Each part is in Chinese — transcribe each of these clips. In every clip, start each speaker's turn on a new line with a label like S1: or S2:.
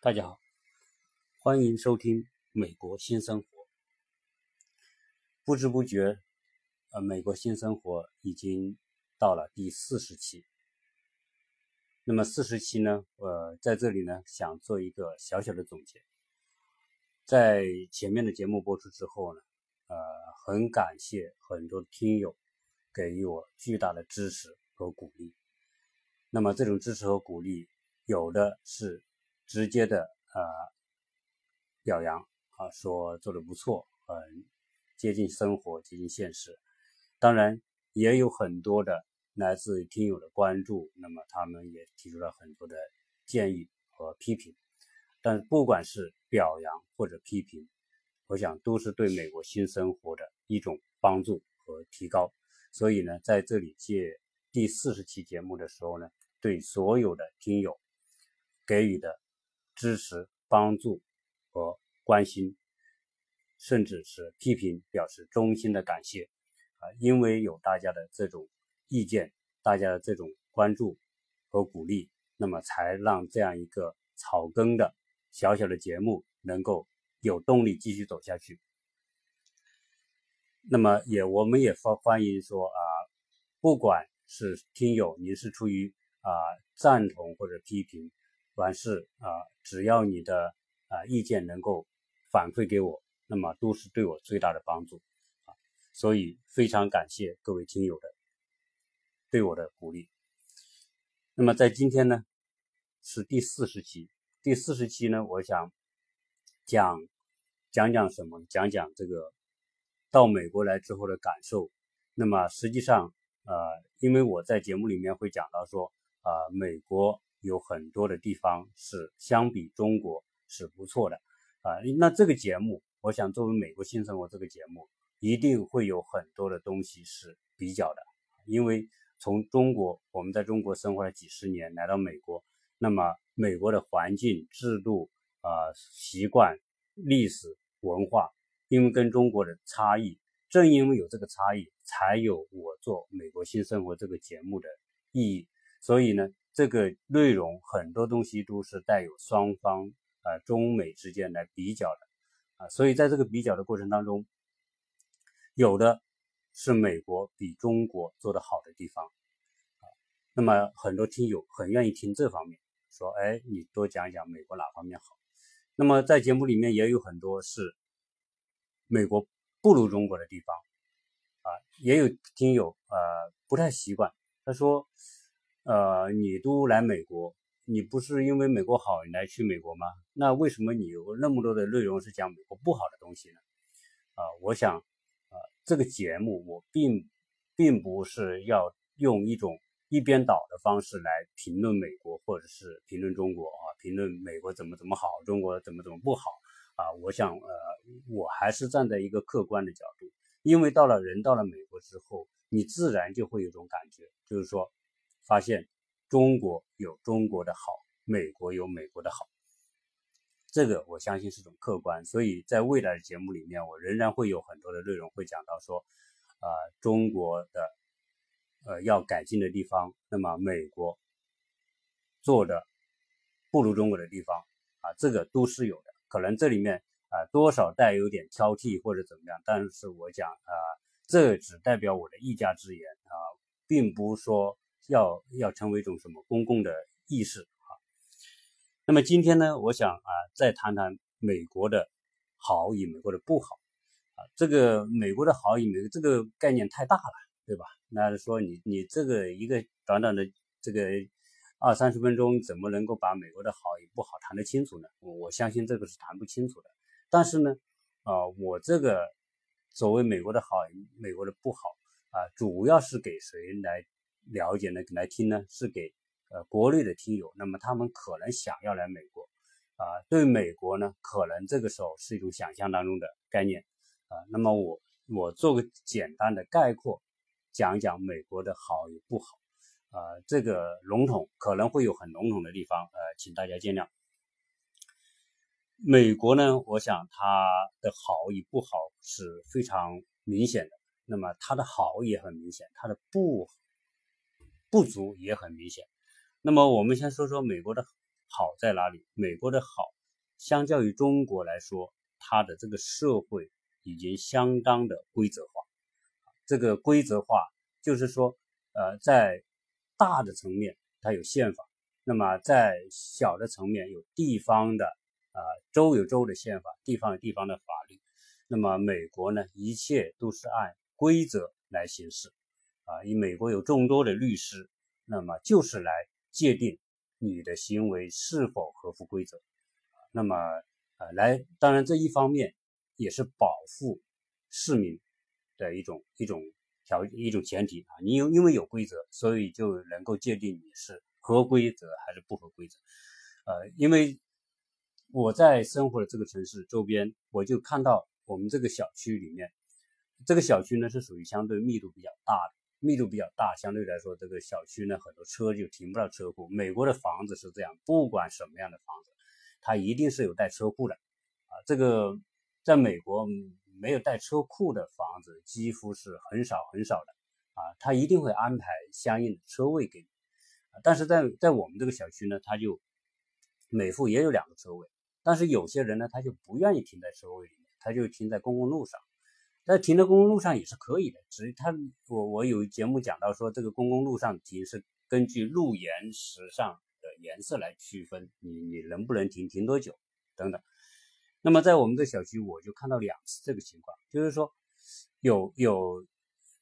S1: 大家好，欢迎收听《美国新生活》。不知不觉，呃，《美国新生活》已经到了第四十期。那么四十期呢，呃，在这里呢，想做一个小小的总结。在前面的节目播出之后呢，呃，很感谢很多听友给予我巨大的支持和鼓励。那么这种支持和鼓励，有的是。直接的呃表扬啊，说做的不错，很接近生活，接近现实。当然也有很多的来自听友的关注，那么他们也提出了很多的建议和批评。但不管是表扬或者批评，我想都是对美国新生活的一种帮助和提高。所以呢，在这里借第四十期节目的时候呢，对所有的听友给予的。支持、帮助和关心，甚至是批评，表示衷心的感谢啊！因为有大家的这种意见，大家的这种关注和鼓励，那么才让这样一个草根的小小的节目能够有动力继续走下去。那么也，我们也欢欢迎说啊，不管是听友，您是出于啊赞同或者批评。凡是啊，只要你的啊意见能够反馈给我，那么都是对我最大的帮助啊，所以非常感谢各位听友的对我的鼓励。那么在今天呢，是第四十期，第四十期呢，我想讲讲讲什么？讲讲这个到美国来之后的感受。那么实际上，呃，因为我在节目里面会讲到说，啊，美国。有很多的地方是相比中国是不错的啊，那这个节目，我想作为美国新生活这个节目，一定会有很多的东西是比较的，因为从中国我们在中国生活了几十年，来到美国，那么美国的环境、制度啊、习惯、历史文化，因为跟中国的差异，正因为有这个差异，才有我做美国新生活这个节目的意义，所以呢。这个内容很多东西都是带有双方啊中美之间来比较的。啊，所以在这个比较的过程当中，有的是美国比中国做的好的地方。啊，那么很多听友很愿意听这方面，说哎你多讲讲美国哪方面好，那么在节目里面也有很多是美国不如中国的地方。啊，也有听友呃不太习惯，他说。呃，你都来美国，你不是因为美国好你来去美国吗？那为什么你有那么多的内容是讲美国不好的东西呢？啊，我想，啊，这个节目我并并不是要用一种一边倒的方式来评论美国，或者是评论中国啊，评论美国怎么怎么好，中国怎么怎么不好啊。我想，呃，我还是站在一个客观的角度，因为到了人到了美国之后，你自然就会有种感觉，就是说。发现中国有中国的好，美国有美国的好，这个我相信是种客观。所以在未来的节目里面，我仍然会有很多的内容会讲到说，啊，中国的呃要改进的地方，那么美国做的不如中国的地方啊，这个都是有的。可能这里面啊多少带有点挑剔或者怎么样，但是我讲啊，这只代表我的一家之言啊，并不说。要要成为一种什么公共的意识啊？那么今天呢，我想啊，再谈谈美国的好与美国的不好啊。这个美国的好与美国这个概念太大了，对吧？那说你你这个一个短短的这个二三十分钟，怎么能够把美国的好与不好谈得清楚呢？我我相信这个是谈不清楚的。但是呢，啊，我这个所谓美国的好，美国的不好啊，主要是给谁来？了解呢，来听呢，是给呃国内的听友，那么他们可能想要来美国，啊，对美国呢，可能这个时候是一种想象当中的概念，啊，那么我我做个简单的概括，讲讲美国的好与不好，啊，这个笼统可能会有很笼统的地方，呃，请大家见谅。美国呢，我想它的好与不好是非常明显的，那么它的好也很明显，它的不。不足也很明显。那么我们先说说美国的好在哪里？美国的好，相较于中国来说，它的这个社会已经相当的规则化。这个规则化就是说，呃，在大的层面它有宪法，那么在小的层面有地方的，啊，州有州的宪法，地方有地方的法律。那么美国呢，一切都是按规则来行事，啊，因美国有众多的律师，那么就是来界定。你的行为是否合乎规则？那么，呃，来，当然这一方面也是保护市民的一种一种条一种前提啊。你有因为有规则，所以就能够界定你是合规则还是不合规则。呃，因为我在生活的这个城市周边，我就看到我们这个小区里面，这个小区呢是属于相对密度比较大的。密度比较大，相对来说，这个小区呢，很多车就停不到车库。美国的房子是这样，不管什么样的房子，它一定是有带车库的，啊，这个在美国没有带车库的房子几乎是很少很少的，啊，它一定会安排相应的车位给你，但是在在我们这个小区呢，它就每户也有两个车位，但是有些人呢，他就不愿意停在车位里面，他就停在公共路上。在停在公共路上也是可以的，只他我我有节目讲到说，这个公共路上停是根据路沿石上的颜色来区分，你你能不能停，停多久等等。那么在我们的小区，我就看到两次这个情况，就是说有有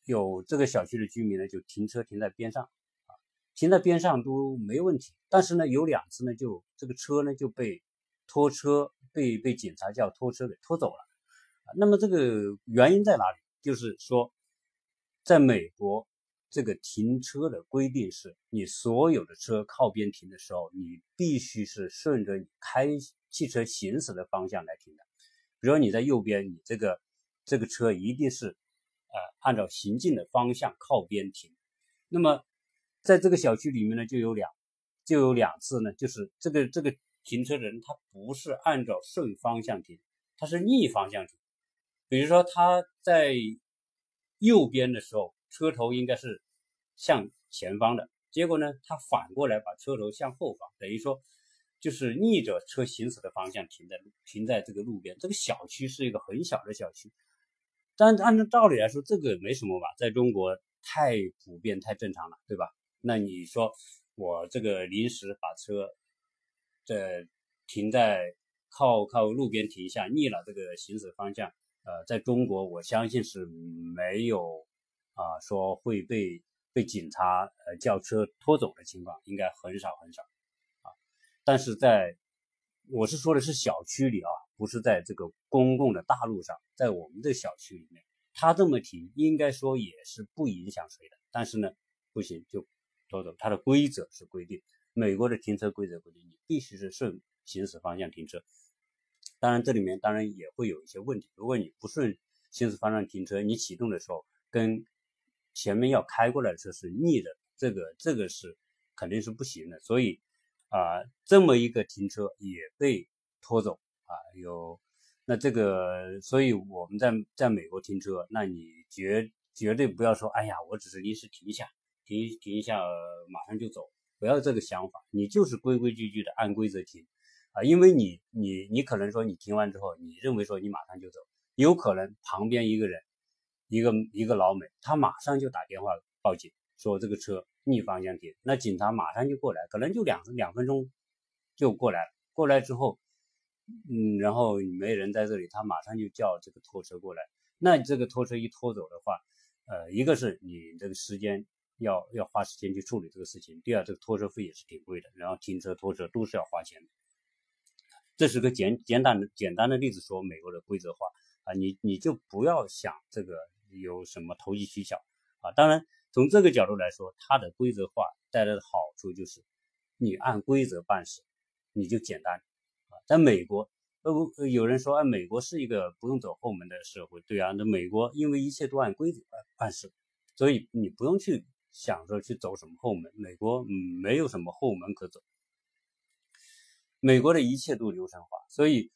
S1: 有这个小区的居民呢，就停车停在边上啊，停在边上都没问题，但是呢有两次呢，就这个车呢就被拖车被被警察叫拖车给拖走了。那么这个原因在哪里？就是说，在美国，这个停车的规定是，你所有的车靠边停的时候，你必须是顺着你开汽车行驶的方向来停的。比如说你在右边，你这个这个车一定是，呃，按照行进的方向靠边停。那么在这个小区里面呢，就有两就有两次呢，就是这个这个停车人他不是按照顺方向停，他是逆方向停。比如说他在右边的时候，车头应该是向前方的，结果呢，他反过来把车头向后方，等于说就是逆着车行驶的方向停在停在这个路边。这个小区是一个很小的小区，但按照道理来说，这个没什么吧？在中国太普遍、太正常了，对吧？那你说我这个临时把车这停在靠靠路边停下，逆了这个行驶方向。呃，在中国，我相信是没有啊说会被被警察呃叫车拖走的情况，应该很少很少啊。但是在我是说的是小区里啊，不是在这个公共的大路上，在我们这小区里面，他这么停，应该说也是不影响谁的。但是呢，不行就拖走，它的规则是规定，美国的停车规则规定，你必须是顺行驶方向停车。当然，这里面当然也会有一些问题。如果你不顺行驶方向停车，你启动的时候跟前面要开过来的车是逆的，这个这个是肯定是不行的。所以啊，这么一个停车也被拖走啊，有那这个，所以我们在在美国停车，那你绝绝对不要说，哎呀，我只是临时停一下，停停一下，马上就走，不要这个想法，你就是规规矩矩的按规则停。啊，因为你你你可能说你停完之后，你认为说你马上就走，有可能旁边一个人，一个一个老美，他马上就打电话报警，说这个车逆方向停，那警察马上就过来，可能就两两分钟就过来了。过来之后，嗯，然后没人在这里，他马上就叫这个拖车过来。那这个拖车一拖走的话，呃，一个是你这个时间要要花时间去处理这个事情，第二，这个拖车费也是挺贵的，然后停车拖车都是要花钱的。这是个简简单的简单的例子，说美国的规则化啊，你你就不要想这个有什么投机取巧啊。当然，从这个角度来说，它的规则化带来的好处就是，你按规则办事，你就简单啊。在美国，呃，有人说啊，美国是一个不用走后门的社会，对啊，那美国因为一切都按规则办事，所以你不用去想着去走什么后门，美国嗯没有什么后门可走。美国的一切都流程化，所以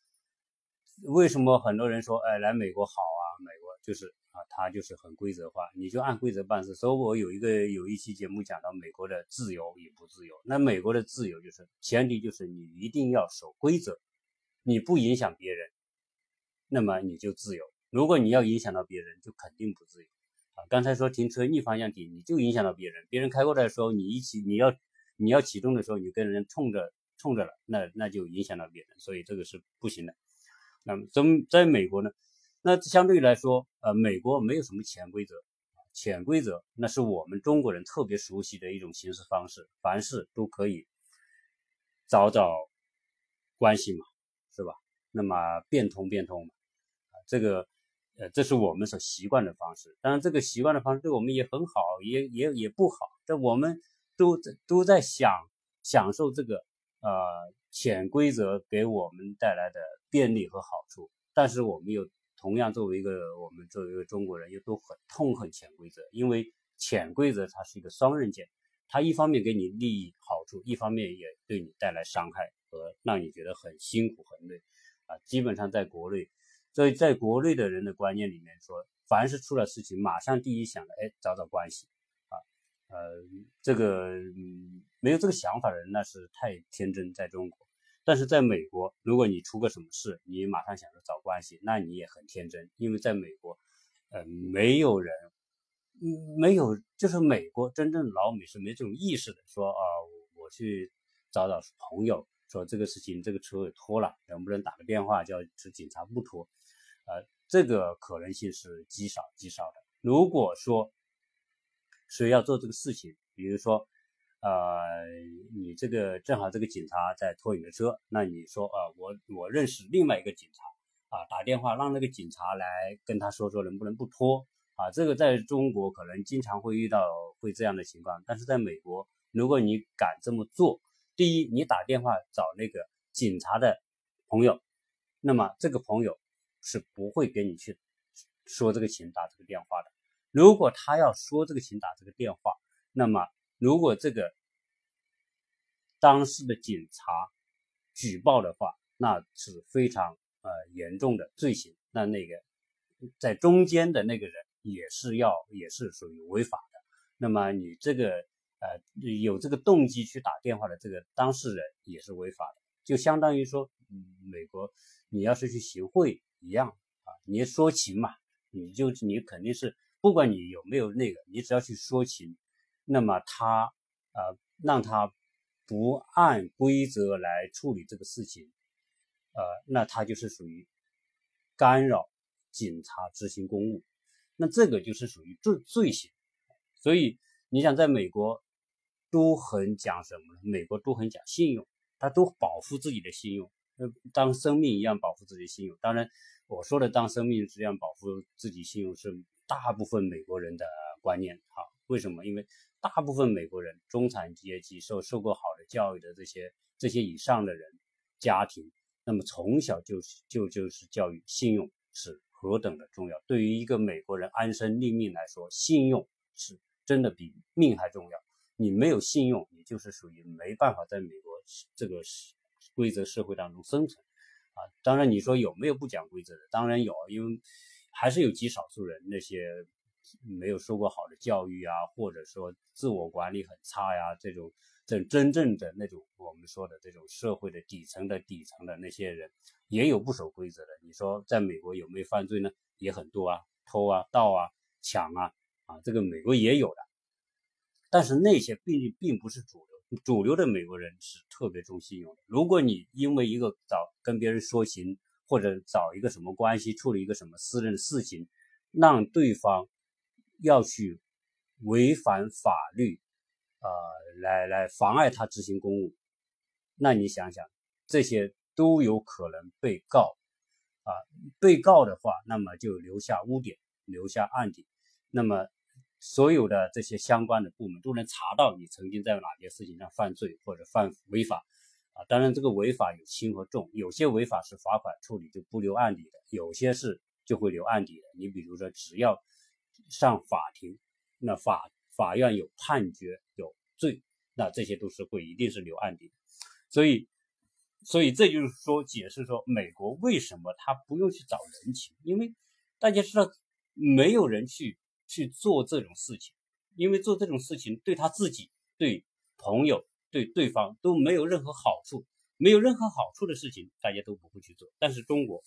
S1: 为什么很多人说，哎，来美国好啊？美国就是啊，它就是很规则化，你就按规则办事。所以我有一个有一期节目讲到美国的自由与不自由。那美国的自由就是前提就是你一定要守规则，你不影响别人，那么你就自由。如果你要影响到别人，就肯定不自由。啊，刚才说停车逆方向停，你就影响到别人，别人开过来的时候，你一起你要你要启动的时候，你跟人冲着冲着了，那那就影响到别人，所以这个是不行的。那么在在美国呢？那相对来说，呃，美国没有什么潜规则，潜规则那是我们中国人特别熟悉的一种行事方式，凡事都可以找找关系嘛，是吧？那么变通变通嘛，这个呃，这是我们所习惯的方式。当然，这个习惯的方式对我们也很好，也也也不好。但我们都在都在享享受这个呃潜规则给我们带来的便利和好处，但是我们又。同样，作为一个我们作为一个中国人，又都很痛恨潜规则，因为潜规则它是一个双刃剑，它一方面给你利益好处，一方面也对你带来伤害和让你觉得很辛苦很累啊。基本上在国内，所以在国内的人的观念里面说，凡是出了事情，马上第一想的，哎，找找关系，呃，这个没有这个想法的人，那是太天真，在中国。但是在美国，如果你出个什么事，你马上想着找关系，那你也很天真，因为在美国，呃，没有人，没有，就是美国真正老美是没这种意识的，说啊，我去找找朋友，说这个事情这个车拖了，能不能打个电话叫警察不拖？呃，这个可能性是极少极少的。如果说所以要做这个事情，比如说。呃，你这个正好这个警察在拖你的车，那你说啊，我我认识另外一个警察啊，打电话让那个警察来跟他说说能不能不拖啊？这个在中国可能经常会遇到会这样的情况，但是在美国，如果你敢这么做，第一，你打电话找那个警察的朋友，那么这个朋友是不会给你去说这个情打这个电话的。如果他要说这个情打这个电话，那么。如果这个当事的警察举报的话，那是非常呃严重的罪行。那那个在中间的那个人也是要也是属于违法的。那么你这个呃有这个动机去打电话的这个当事人也是违法的，就相当于说，嗯美国你要是去行贿一样啊，你说情嘛，你就你肯定是不管你有没有那个，你只要去说情。那么他，呃，让他不按规则来处理这个事情，呃，那他就是属于干扰警察执行公务，那这个就是属于罪罪行。所以你想，在美国都很讲什么呢？美国都很讲信用，他都保护自己的信用，呃，当生命一样保护自己的信用。当然，我说的当生命这样保护自己信用是大部分美国人的观念。好，为什么？因为大部分美国人，中产阶级受受过好的教育的这些这些以上的人家庭，那么从小就是就就是教育信用是何等的重要。对于一个美国人安身立命来说，信用是真的比命还重要。你没有信用，你就是属于没办法在美国这个规则社会当中生存啊。当然，你说有没有不讲规则的？当然有，因为还是有极少数人那些。没有受过好的教育啊，或者说自我管理很差呀，这种这真正的那种我们说的这种社会的底层的底层的那些人，也有不守规则的。你说在美国有没有犯罪呢？也很多啊，偷啊、盗啊、抢啊，啊，这个美国也有的。但是那些并并不是主流，主流的美国人是特别重信用的。如果你因为一个找跟别人说情，或者找一个什么关系处理一个什么私人的事情，让对方。要去违反法律，呃，来来妨碍他执行公务，那你想想，这些都有可能被告，啊，被告的话，那么就留下污点，留下案底，那么所有的这些相关的部门都能查到你曾经在哪些事情上犯罪或者犯违法，啊，当然这个违法有轻和重，有些违法是罚款处理就不留案底的，有些是就会留案底的。你比如说，只要上法庭，那法法院有判决有罪，那这些都是会一定是留案底的。所以，所以这就是说解释说美国为什么他不用去找人情，因为大家知道没有人去去做这种事情，因为做这种事情对他自己、对朋友、对对方都没有任何好处，没有任何好处的事情，大家都不会去做。但是中国，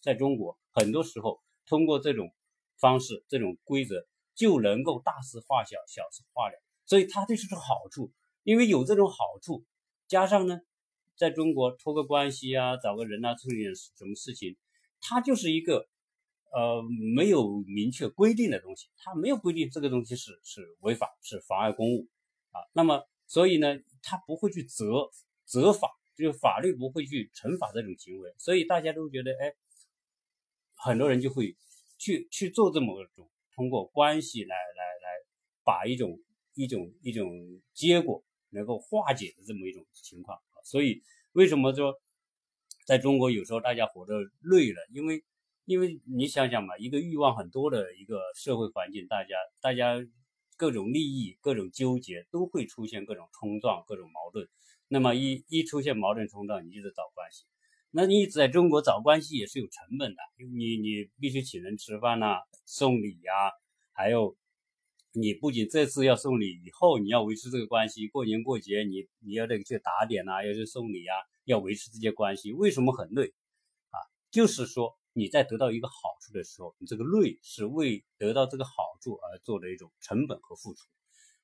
S1: 在中国，很多时候通过这种方式、这种规则，就能够大事化小，小事化了。所以它这是个好处，因为有这种好处，加上呢，在中国托个关系啊，找个人啊，处理点什么事情，它就是一个。呃，没有明确规定的东西，它没有规定这个东西是是违法，是妨碍公务啊。那么，所以呢，他不会去责责法，就是法律不会去惩罚这种行为。所以大家都觉得，哎，很多人就会去去做这么一种通过关系来来来把一种一种一种结果能够化解的这么一种情况。所以为什么说在中国有时候大家活得累了，因为。因为你想想嘛，一个欲望很多的一个社会环境，大家大家各种利益、各种纠结，都会出现各种冲撞、各种矛盾。那么一一出现矛盾冲撞，你就得找关系。那你在中国找关系也是有成本的，你你必须请人吃饭呐，送礼呀，还有你不仅这次要送礼，以后你要维持这个关系，过年过节你你要得去打点呐，要去送礼呀，要维持这些关系，为什么很累啊？就是说。你在得到一个好处的时候，你这个累是为得到这个好处而做的一种成本和付出，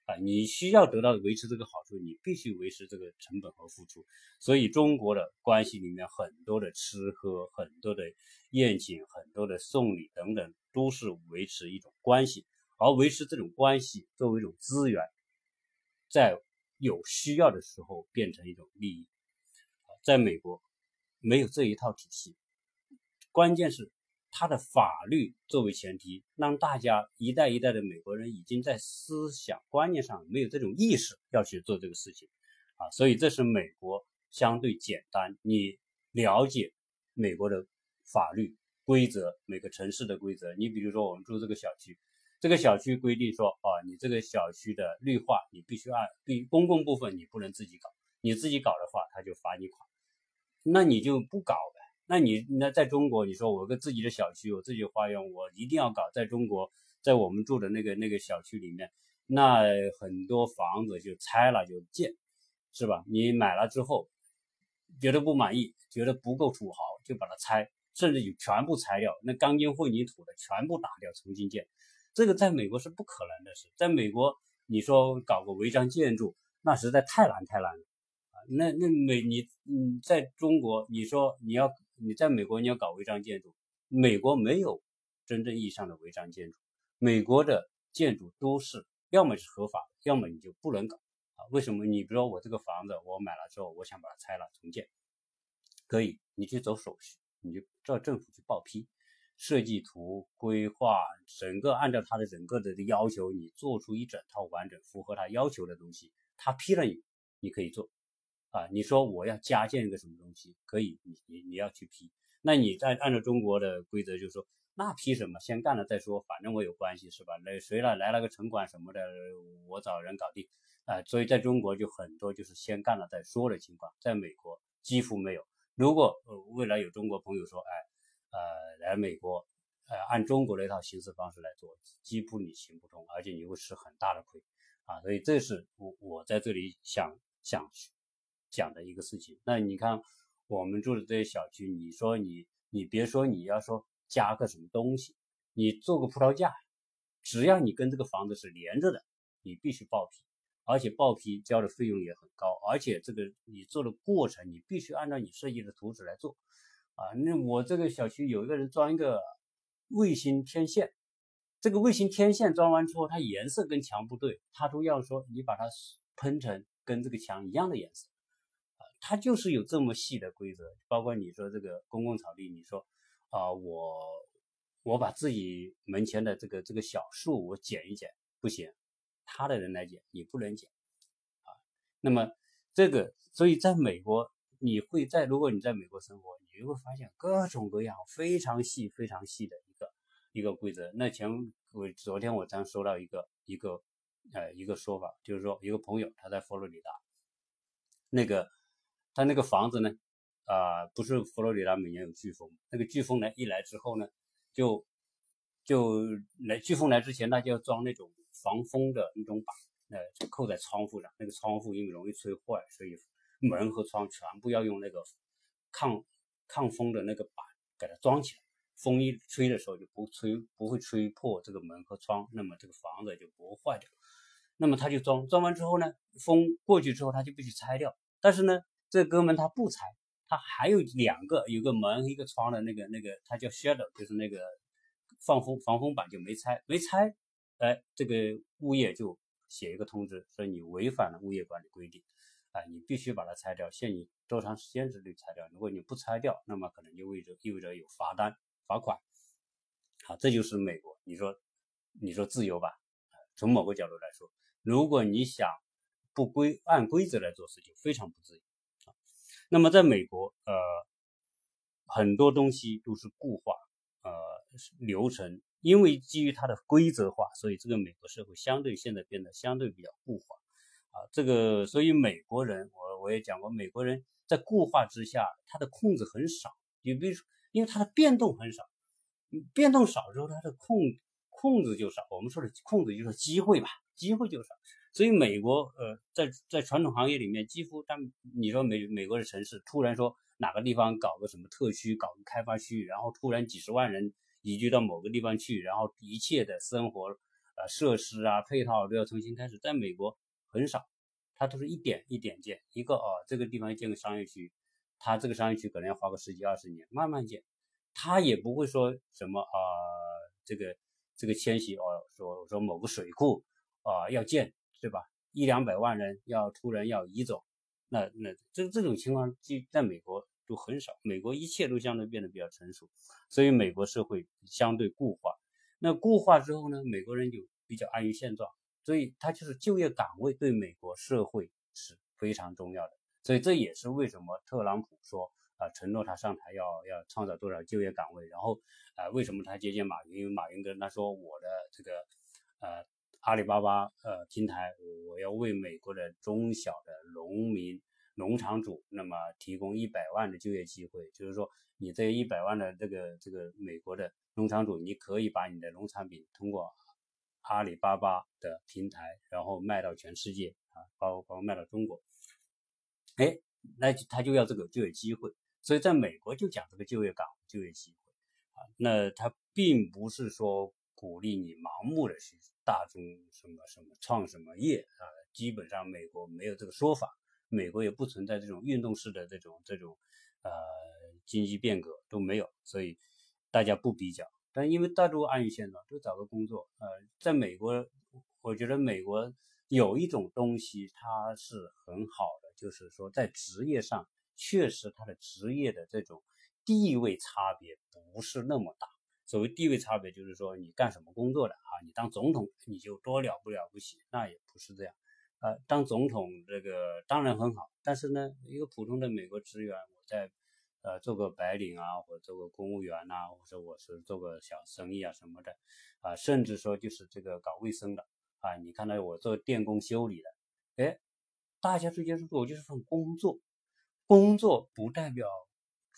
S1: 啊，你需要得到维持这个好处，你必须维持这个成本和付出。所以中国的关系里面很多的吃喝，很多的宴请，很多的送礼等等，都是维持一种关系，而维持这种关系作为一种资源，在有需要的时候变成一种利益。在美国没有这一套体系。关键是，他的法律作为前提，让大家一代一代的美国人已经在思想观念上没有这种意识要去做这个事情，啊，所以这是美国相对简单。你了解美国的法律规则，每个城市的规则。你比如说，我们住这个小区，这个小区规定说，啊，你这个小区的绿化，你必须按公共部分你不能自己搞，你自己搞的话，他就罚你款，那你就不搞。那你那在中国，你说我个自己的小区，我自己的花园，我一定要搞。在中国，在我们住的那个那个小区里面，那很多房子就拆了就建，是吧？你买了之后觉得不满意，觉得不够土豪，就把它拆，甚至就全部拆掉，那钢筋混凝土的全部打掉，重新建。这个在美国是不可能的事。在美国，你说搞个违章建筑，那实在太难太难了啊！那那美你嗯，在中国，你说你要。你在美国，你要搞违章建筑，美国没有真正意义上的违章建筑，美国的建筑都是要么是合法，要么你就不能搞啊？为什么？你比如说我这个房子，我买了之后，我想把它拆了重建，可以，你去走手续，你就照政府去报批，设计图、规划，整个按照他的整个的要求，你做出一整套完整符合他要求的东西，他批了你，你可以做。啊，你说我要加建一个什么东西，可以，你你你要去批，那你在按照中国的规则，就是说，那批什么，先干了再说，反正我有关系是吧？那谁来来了个城管什么的，我找人搞定啊。所以在中国就很多就是先干了再说的情况，在美国几乎没有。如果未来有中国朋友说，哎，呃，来美国，呃，按中国那套行事方式来做，几乎你行不通，而且你会吃很大的亏啊。所以这是我我在这里想想。讲的一个事情，那你看我们住的这些小区，你说你你别说你要说加个什么东西，你做个葡萄架，只要你跟这个房子是连着的，你必须报批，而且报批交的费用也很高，而且这个你做的过程你必须按照你设计的图纸来做，啊，那我这个小区有一个人装一个卫星天线，这个卫星天线装完之后，它颜色跟墙不对，他都要说你把它喷成跟这个墙一样的颜色。它就是有这么细的规则，包括你说这个公共草地，你说啊，我我把自己门前的这个这个小树我剪一剪，不行，他的人来剪，你不能剪啊。那么这个，所以在美国，你会在如果你在美国生活，你就会发现各种各样非常细非常细的一个一个规则。那前我昨天我刚收到一个一个呃一个说法，就是说一个朋友他在佛罗里达那个。他那个房子呢，啊，不是佛罗里达每年有飓风，那个飓风呢一来之后呢，就就来飓风来之前，那就要装那种防风的那种板，呃，扣在窗户上。那个窗户因为容易吹坏，所以门和窗全部要用那个抗抗风的那个板给它装起来。风一吹的时候就不吹，不会吹破这个门和窗，那么这个房子就不会坏掉。那么他就装，装完之后呢，风过去之后他就必须拆掉。但是呢，这哥们他不拆，他还有两个，有个门一个窗的那个那个，他叫 shadow，就是那个放风防风板就没拆，没拆，哎，这个物业就写一个通知说你违反了物业管理规定，啊，你必须把它拆掉，限你多长时间之内拆掉。如果你不拆掉，那么可能就意味着意味着有罚单。罚款，好，这就是美国。你说，你说自由吧？从某个角度来说，如果你想不规按规则来做事情，非常不自由。那么在美国，呃，很多东西都是固化，呃，流程，因为基于它的规则化，所以这个美国社会相对现在变得相对比较固化。啊，这个，所以美国人，我我也讲过，美国人在固化之下，他的控制很少。你比如说。因为它的变动很少，变动少之后，它的控控制就少。我们说的控制就是机会吧，机会就少。所以美国呃，在在传统行业里面，几乎他们你说美美国的城市突然说哪个地方搞个什么特区，搞个开发区，然后突然几十万人移居到某个地方去，然后一切的生活呃设施啊配套都要重新开始。在美国很少，它都是一点一点建一个哦，这个地方建个商业区。他这个商业区可能要花个十几二十年，慢慢建，他也不会说什么啊，这个这个迁徙哦，说说某个水库啊要建，对吧？一两百万人要突然要移走，那那这这种情况就在美国都很少，美国一切都相对变得比较成熟，所以美国社会相对固化。那固化之后呢，美国人就比较安于现状，所以他就是就业岗位对美国社会是非常重要的。所以这也是为什么特朗普说啊，承诺他上台要要创造多少就业岗位，然后啊，为什么他接见马云？因为马云跟他说，我的这个呃阿里巴巴呃平台，我要为美国的中小的农民、农场主，那么提供一百万的就业机会。就是说，你这一百万的这个这个美国的农场主，你可以把你的农产品通过阿里巴巴的平台，然后卖到全世界啊，包括卖到中国。哎，那他就要这个就业机会，所以在美国就讲这个就业岗、就业机会啊。那他并不是说鼓励你盲目的去大众什么什么创什么业啊，基本上美国没有这个说法，美国也不存在这种运动式的这种这种呃经济变革都没有，所以大家不比较。但因为大多安于现状，都找个工作。呃，在美国，我觉得美国有一种东西它是很好的。就是说，在职业上，确实他的职业的这种地位差别不是那么大。所谓地位差别，就是说你干什么工作的啊？你当总统你就多了不了不起？那也不是这样。呃，当总统这个当然很好，但是呢，一个普通的美国职员，我在呃做个白领啊，或者做个公务员呐，或者我是做个小生意啊什么的啊，甚至说就是这个搞卫生的啊，你看到我做电工修理的，哎。大家之间是说，我就是份工作，工作不代表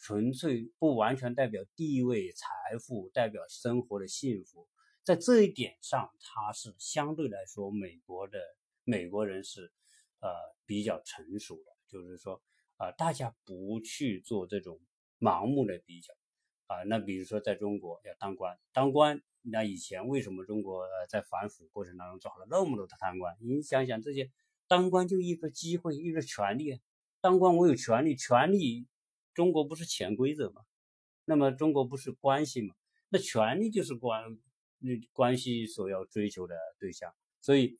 S1: 纯粹，不完全代表地位、财富，代表生活的幸福。在这一点上，他是相对来说，美国的美国人是呃比较成熟的，就是说啊，大家不去做这种盲目的比较啊。那比如说，在中国要当官，当官，那以前为什么中国呃在反腐过程当中抓了那么多的贪官？你想想这些。当官就一个机会，一个权利。当官我有权利，权利中国不是潜规则吗？那么中国不是关系吗？那权利就是关那关系所要追求的对象。所以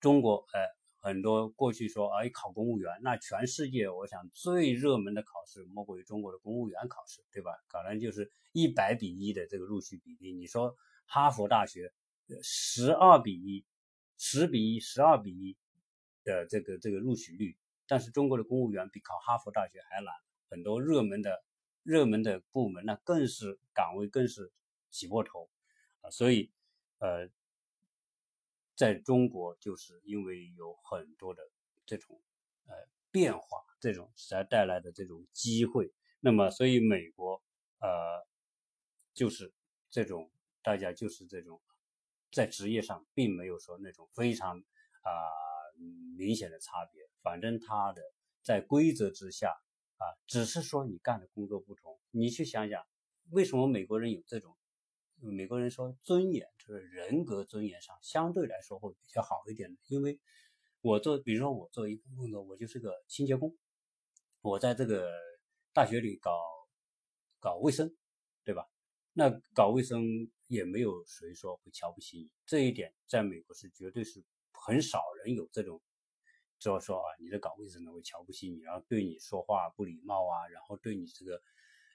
S1: 中国呃很多过去说哎考公务员，那全世界我想最热门的考试莫过于中国的公务员考试，对吧？可能就是一百比一的这个录取比例。你说哈佛大学十二比一，十比一，十二比一。的这个这个录取率，但是中国的公务员比考哈佛大学还难，很多热门的热门的部门那更是岗位更是挤破头。啊，所以呃，在中国就是因为有很多的这种呃变化，这种才带来的这种机会，那么所以美国呃就是这种大家就是这种在职业上并没有说那种非常啊明显的差别，反正他的在规则之下啊，只是说你干的工作不同。你去想想，为什么美国人有这种？美国人说尊严就是人格尊严上相对来说会比较好一点的，因为我做，比如说我做一份工作，我就是个清洁工，我在这个大学里搞搞卫生，对吧？那搞卫生也没有谁说会瞧不起你，这一点在美国是绝对是很少人有这种，就是说啊，你在搞卫生的会瞧不起你，然后对你说话不礼貌啊，然后对你这个。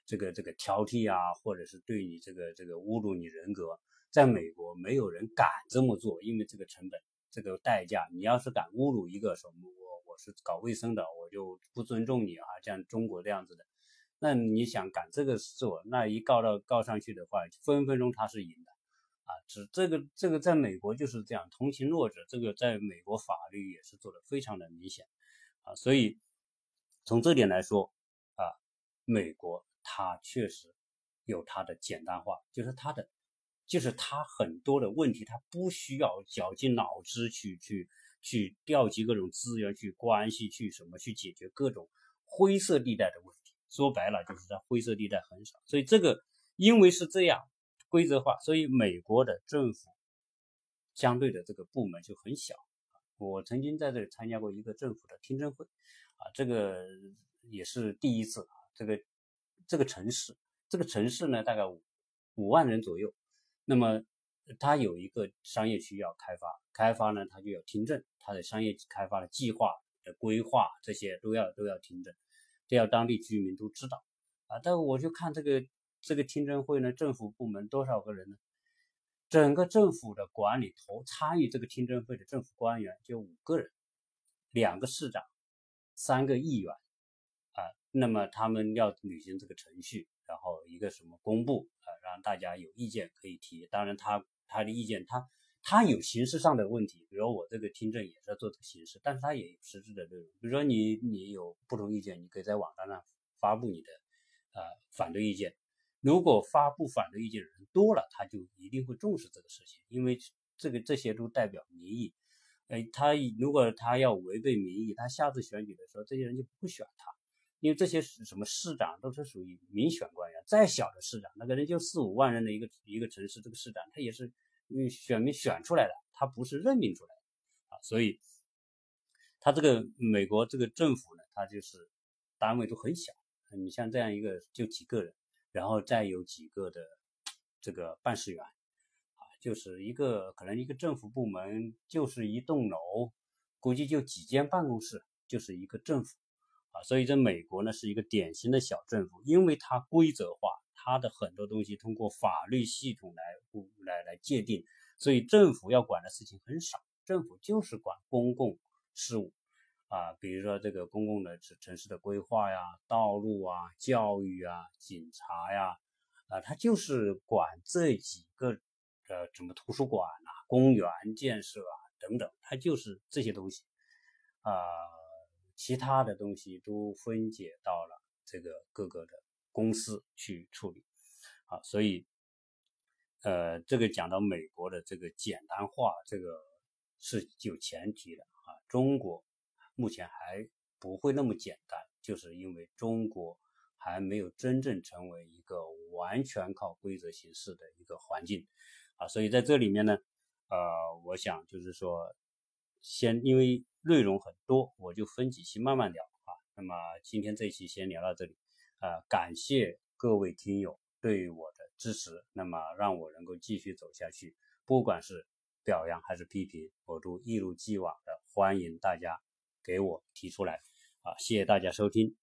S1: 这个这个挑剔啊，或者是对你这个这个侮辱你人格，在美国没有人敢这么做，因为这个成本，这个代价，你要是敢侮辱一个说我我是搞卫生的，我就不尊重你啊，像中国这样子的，那你想敢这个做，那一告到告上去的话，分分钟他是赢的啊。只这个这个在美国就是这样，同情弱者，这个在美国法律也是做的非常的明显啊，所以从这点来说啊，美国。它确实有它的简单化，就是它的，就是它很多的问题，它不需要绞尽脑汁去去去调集各种资源、去关系、去什么去解决各种灰色地带的问题。说白了，就是在灰色地带很少。所以这个因为是这样规则化，所以美国的政府相对的这个部门就很小。我曾经在这里参加过一个政府的听证会，啊，这个也是第一次，这个。这个城市，这个城市呢，大概五五万人左右。那么，它有一个商业区要开发，开发呢，它就要听证，它的商业开发的计划的规划这些都要都要听证，这要当地居民都知道啊。但我就看这个这个听证会呢，政府部门多少个人呢？整个政府的管理头参与这个听证会的政府官员就五个人，两个市长，三个议员。啊那么他们要履行这个程序，然后一个什么公布啊，让大家有意见可以提。当然，他他的意见，他他有形式上的问题，比如我这个听证也是要做这个形式，但是他也有实质的内容。比如说你你有不同意见，你可以在网站上发布你的呃反对意见。如果发布反对意见的人多了，他就一定会重视这个事情，因为这个这些都代表民意。呃，他如果他要违背民意，他下次选举的时候，这些人就不选他。因为这些什么市长都是属于民选官员，再小的市长，那个人就四五万人的一个一个城市，这个市长他也是因为选民选出来的，他不是任命出来的啊，所以他这个美国这个政府呢，他就是单位都很小，你像这样一个就几个人，然后再有几个的这个办事员啊，就是一个可能一个政府部门就是一栋楼，估计就几间办公室，就是一个政府。啊，所以在美国呢是一个典型的小政府，因为它规则化，它的很多东西通过法律系统来来来界定，所以政府要管的事情很少，政府就是管公共事务，啊，比如说这个公共的城城市的规划呀、道路啊、教育啊、警察呀，啊，它就是管这几个呃，什么图书馆啊、公园建设啊等等，它就是这些东西，啊。其他的东西都分解到了这个各个的公司去处理，啊，所以，呃，这个讲到美国的这个简单化，这个是有前提的啊。中国目前还不会那么简单，就是因为中国还没有真正成为一个完全靠规则行事的一个环境，啊，所以在这里面呢，呃，我想就是说，先因为。内容很多，我就分几期慢慢聊啊。那么今天这期先聊到这里，呃，感谢各位听友对我的支持，那么让我能够继续走下去。不管是表扬还是批评，我都一如既往的欢迎大家给我提出来啊。谢谢大家收听。